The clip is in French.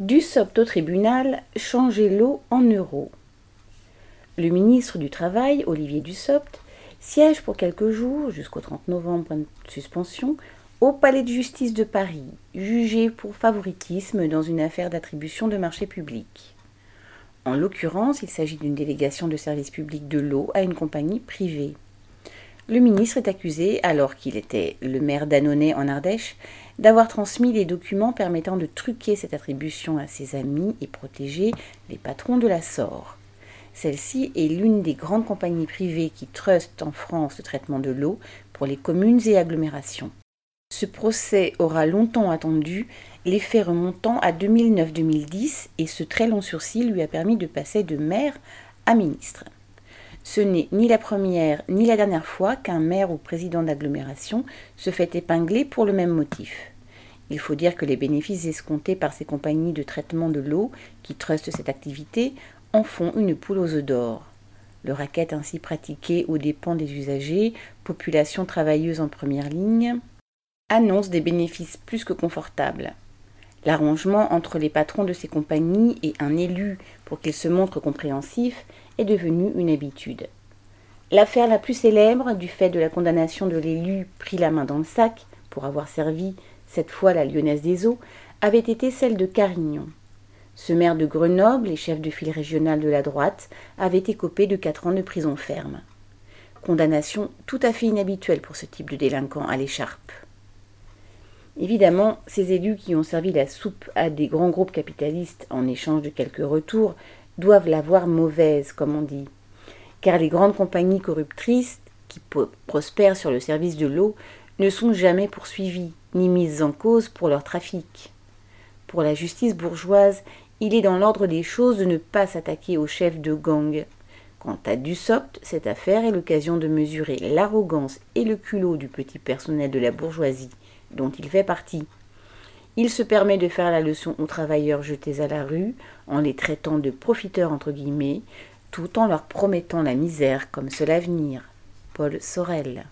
Dussopt au tribunal, changer l'eau en euros. Le ministre du Travail, Olivier Dussopt, siège pour quelques jours, jusqu'au 30 novembre, point de suspension, au palais de justice de Paris, jugé pour favoritisme dans une affaire d'attribution de marché public. En l'occurrence, il s'agit d'une délégation de service public de l'eau à une compagnie privée. Le ministre est accusé, alors qu'il était le maire d'Annonay en Ardèche, d'avoir transmis les documents permettant de truquer cette attribution à ses amis et protéger les patrons de la SOR. Celle-ci est l'une des grandes compagnies privées qui trustent en France le traitement de l'eau pour les communes et agglomérations. Ce procès aura longtemps attendu, les faits remontant à 2009-2010 et ce très long sursis lui a permis de passer de maire à ministre. Ce n'est ni la première ni la dernière fois qu'un maire ou président d'agglomération se fait épingler pour le même motif. Il faut dire que les bénéfices escomptés par ces compagnies de traitement de l'eau qui trustent cette activité en font une poule aux œufs d'or. Le racket ainsi pratiqué aux dépens des usagers, population travailleuse en première ligne, annonce des bénéfices plus que confortables. L'arrangement entre les patrons de ces compagnies et un élu pour qu'il se montre compréhensif est devenue une habitude. L'affaire la plus célèbre, du fait de la condamnation de l'élu pris la main dans le sac pour avoir servi cette fois la Lyonnaise des Eaux, avait été celle de Carignon. Ce maire de Grenoble et chef de file régional de la droite avait écopé de quatre ans de prison ferme. Condamnation tout à fait inhabituelle pour ce type de délinquant à l'écharpe. Évidemment, ces élus qui ont servi la soupe à des grands groupes capitalistes en échange de quelques retours doivent l'avoir mauvaise, comme on dit. Car les grandes compagnies corruptrices qui prospèrent sur le service de l'eau ne sont jamais poursuivies ni mises en cause pour leur trafic. Pour la justice bourgeoise, il est dans l'ordre des choses de ne pas s'attaquer aux chefs de gang. Quant à Dussopt, cette affaire est l'occasion de mesurer l'arrogance et le culot du petit personnel de la bourgeoisie dont il fait partie. Il se permet de faire la leçon aux travailleurs jetés à la rue, en les traitant de profiteurs entre guillemets, tout en leur promettant la misère comme seul avenir. Paul Sorel.